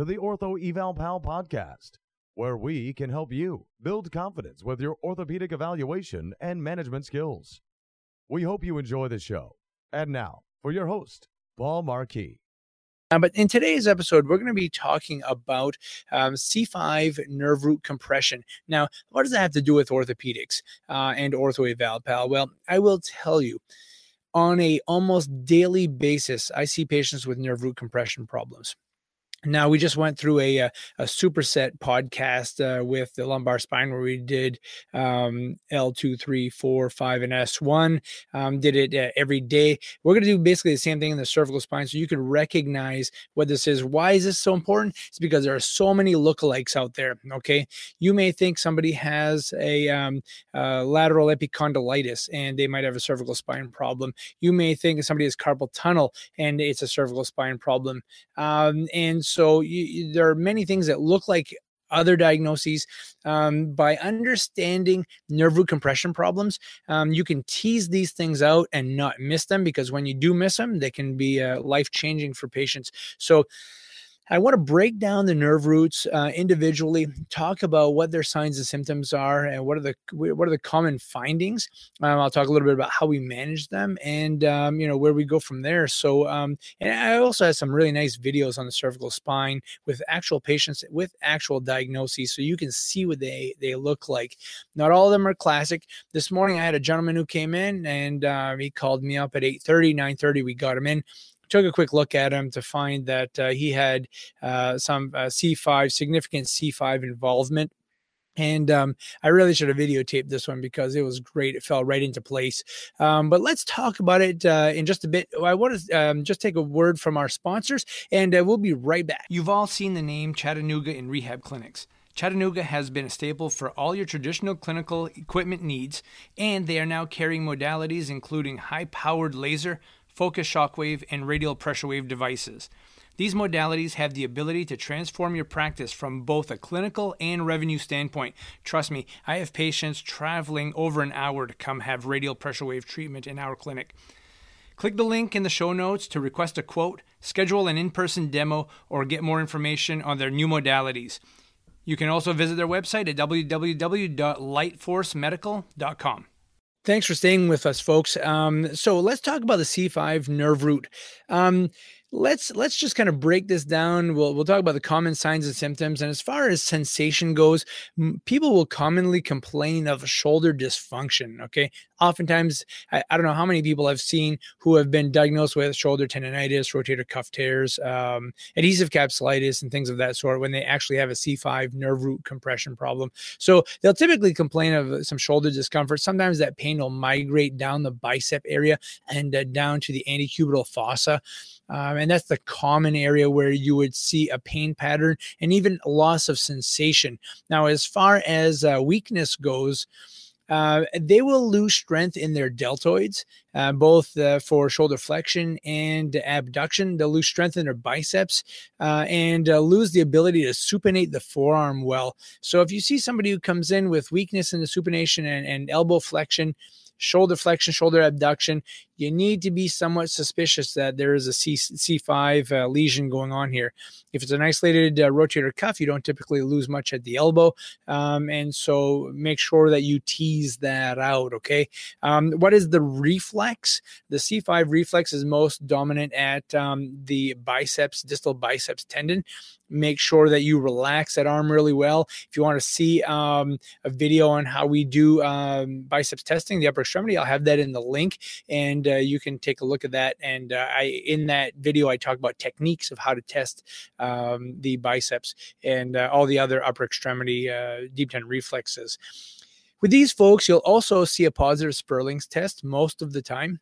to the Ortho Eval Pal podcast, where we can help you build confidence with your orthopedic evaluation and management skills. We hope you enjoy the show. And now, for your host, Paul Marquis. Uh, but in today's episode, we're going to be talking about um, C5 nerve root compression. Now, what does that have to do with orthopedics uh, and ortho eval, pal? Well, I will tell you on a almost daily basis, I see patients with nerve root compression problems. Now we just went through a a, a superset podcast uh, with the lumbar spine where we did um, L two, three, four, five, and S one. Um, did it uh, every day. We're going to do basically the same thing in the cervical spine, so you can recognize what this is. Why is this so important? It's because there are so many lookalikes out there. Okay, you may think somebody has a um, uh, lateral epicondylitis and they might have a cervical spine problem. You may think somebody has carpal tunnel and it's a cervical spine problem. Um, and so you, there are many things that look like other diagnoses. Um, by understanding nerve root compression problems, um, you can tease these things out and not miss them because when you do miss them, they can be uh, life changing for patients. So, I want to break down the nerve roots uh, individually, talk about what their signs and symptoms are, and what are the what are the common findings. Um, I'll talk a little bit about how we manage them, and um, you know where we go from there. So, um, and I also have some really nice videos on the cervical spine with actual patients with actual diagnoses, so you can see what they they look like. Not all of them are classic. This morning, I had a gentleman who came in, and uh, he called me up at 8:30, 9:30. We got him in took a quick look at him to find that uh, he had uh, some uh, C5, significant C5 involvement. And um, I really should have videotaped this one because it was great. It fell right into place. Um, but let's talk about it uh, in just a bit. I want to um, just take a word from our sponsors, and uh, we'll be right back. You've all seen the name Chattanooga in rehab clinics. Chattanooga has been a staple for all your traditional clinical equipment needs, and they are now carrying modalities including high powered laser focus shockwave, and radial pressure wave devices. These modalities have the ability to transform your practice from both a clinical and revenue standpoint. Trust me, I have patients traveling over an hour to come have radial pressure wave treatment in our clinic. Click the link in the show notes to request a quote, schedule an in person demo, or get more information on their new modalities. You can also visit their website at www.lightforcemedical.com. Thanks for staying with us, folks. Um, so let's talk about the C5 nerve root. Um, let's let's just kind of break this down we'll, we'll talk about the common signs and symptoms and as far as sensation goes m- people will commonly complain of shoulder dysfunction okay oftentimes I, I, don't know how many people i've seen who have been diagnosed with shoulder tendonitis rotator cuff tears um, adhesive capsulitis and things of that sort when they actually have a c5 nerve root compression problem so they'll typically complain of some shoulder discomfort sometimes that pain will migrate down the bicep area and uh, down to the antecubital fossa um, and that's the common area where you would see a pain pattern and even loss of sensation. Now, as far as uh, weakness goes, uh, they will lose strength in their deltoids, uh, both uh, for shoulder flexion and abduction. They'll lose strength in their biceps uh, and uh, lose the ability to supinate the forearm well. So, if you see somebody who comes in with weakness in the supination and, and elbow flexion, shoulder flexion, shoulder abduction, you need to be somewhat suspicious that there is a C, C5 uh, lesion going on here. If it's an isolated uh, rotator cuff, you don't typically lose much at the elbow. Um, and so make sure that you tease that out. Okay. Um, what is the reflex? The C5 reflex is most dominant at um, the biceps, distal biceps tendon make sure that you relax that arm really well. If you want to see um, a video on how we do um, biceps testing, the upper extremity, I'll have that in the link. And uh, you can take a look at that. And uh, I in that video I talk about techniques of how to test um, the biceps and uh, all the other upper extremity uh, deep tendon reflexes. With these folks, you'll also see a positive Spurling's test most of the time.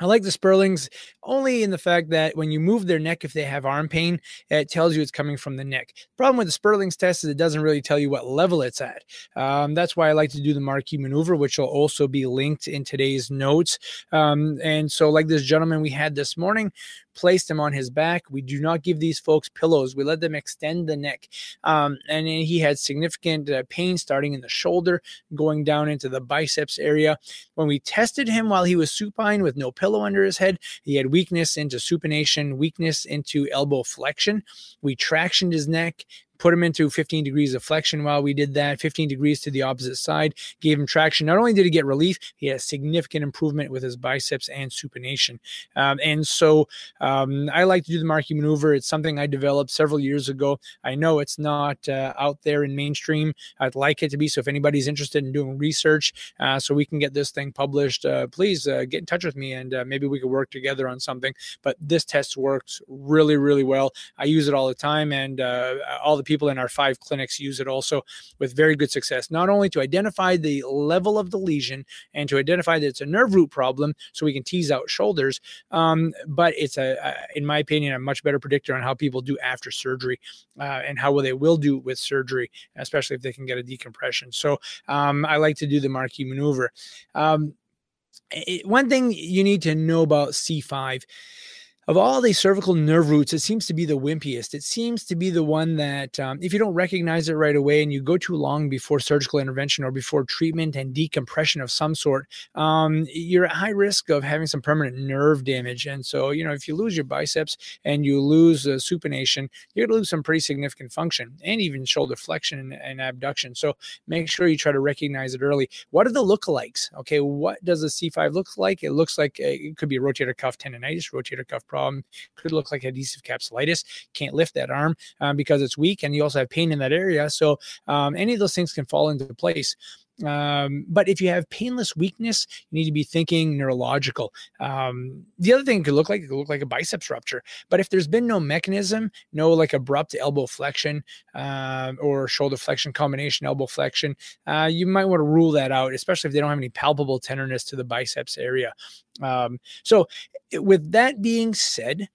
I like the Spurlings only in the fact that when you move their neck, if they have arm pain, it tells you it's coming from the neck. Problem with the Spurlings test is it doesn't really tell you what level it's at. Um, that's why I like to do the Marquis maneuver, which will also be linked in today's notes. Um, and so, like this gentleman we had this morning, placed him on his back. We do not give these folks pillows. We let them extend the neck. Um, and he had significant uh, pain starting in the shoulder, going down into the biceps area. When we tested him while he was supine with no pillow under his head, he had weakness into supination, weakness into elbow flexion. We tractioned his neck, put him into 15 degrees of flexion while we did that, 15 degrees to the opposite side, gave him traction. Not only did he get relief, he had a significant improvement with his biceps and supination. Um, and so um, I like to do the Marquis maneuver. It's something I developed several years ago. I know it's not uh, out there in mainstream. I'd like it to be. So if anybody's interested in doing research uh, so we can get this thing published, uh, please uh, get in touch with me and uh, maybe we could work together on something. But this test works really, really well. I use it all the time and uh, all the people in our five clinics use it also with very good success, not only to identify the level of the lesion and to identify that it's a nerve root problem so we can tease out shoulders, um, but it's, a, a, in my opinion, a much better predictor on how people do after surgery uh, and how well they will do with surgery, especially if they can get a decompression. So um, I like to do the Marquis maneuver. Um, it, one thing you need to know about C5 of all the cervical nerve roots, it seems to be the wimpiest. It seems to be the one that, um, if you don't recognize it right away and you go too long before surgical intervention or before treatment and decompression of some sort, um, you're at high risk of having some permanent nerve damage. And so, you know, if you lose your biceps and you lose uh, supination, you're going to lose some pretty significant function and even shoulder flexion and, and abduction. So make sure you try to recognize it early. What are the lookalikes? Okay, what does a C5 look like? It looks like it could be rotator cuff tendonitis, rotator cuff problem. Could look like adhesive capsulitis. Can't lift that arm um, because it's weak, and you also have pain in that area. So um, any of those things can fall into place. Um, but if you have painless weakness, you need to be thinking neurological. Um, the other thing could look like it could look like a biceps rupture. But if there's been no mechanism, no like abrupt elbow flexion uh, or shoulder flexion combination elbow flexion, uh, you might want to rule that out, especially if they don't have any palpable tenderness to the biceps area. Um, so, with that being said,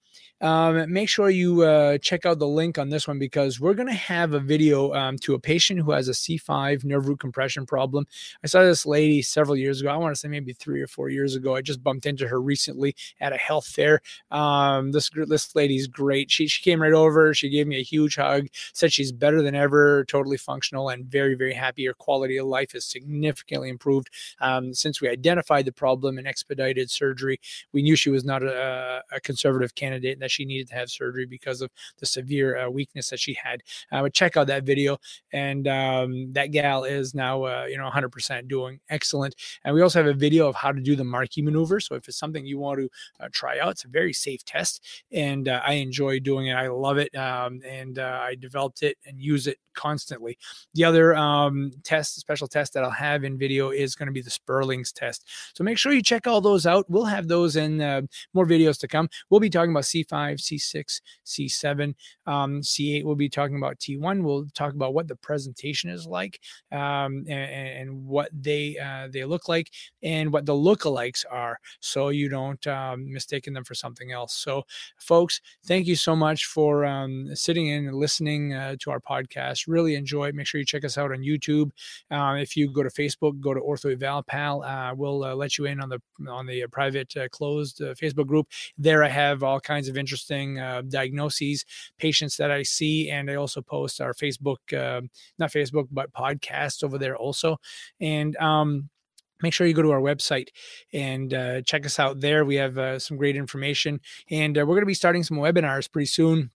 um, make sure you uh, check out the link on this one because we're going to have a video um, to a patient who has a C5 nerve root compression problem. I saw this lady several years ago. I want to say maybe three or four years ago. I just bumped into her recently at a health fair. Um, this this lady's great. She she came right over. She gave me a huge hug. Said she's better than ever, totally functional, and very very happy. Her quality of life has significantly improved um, since we identified the problem and expedited surgery. We knew she was not a, a conservative candidate and that she needed to have surgery because of the severe uh, weakness that she had. I would check out that video, and um, that gal is now uh, you know 100% doing excellent. And we also have a video of how to do the Marquis maneuver. So if it's something you want to uh, try out, it's a very safe test, and uh, I enjoy doing it. I love it, um, and uh, I developed it and use it constantly. The other um, test, special test that I'll have in video is going to be the Spurling's test. So make sure you check all those out. We'll have those in uh, more videos to come. We'll be talking about C5, C6, C7, um, C8. We'll be talking about T1. We'll talk about what the presentation is like um, and, and, what they uh, they look like and what the lookalikes are, so you don't um, mistake them for something else. So, folks, thank you so much for um, sitting in and listening uh, to our podcast. Really enjoy it. Make sure you check us out on YouTube. Uh, if you go to Facebook, go to Ortho Eval Pal. Uh, we'll uh, let you in on the on the private uh, closed Facebook group. There, I have all kinds of interesting diagnoses, patients that I see, and I also post our Facebook, not Facebook, but podcast over there also. And um, make sure you go to our website and uh, check us out there. We have uh, some great information, and uh, we're going to be starting some webinars pretty soon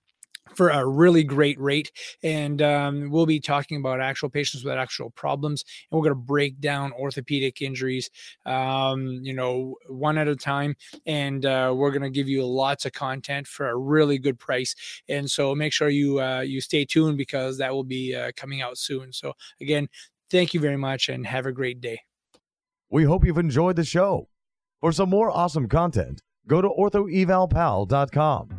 for a really great rate. And um, we'll be talking about actual patients with actual problems, and we're going to break down orthopedic injuries, um, you know, one at a time. And uh, we're going to give you lots of content for a really good price. And so make sure you uh, you stay tuned because that will be uh, coming out soon. So again, thank you very much, and have a great day. We hope you've enjoyed the show. For some more awesome content, go to orthoevalpal.com.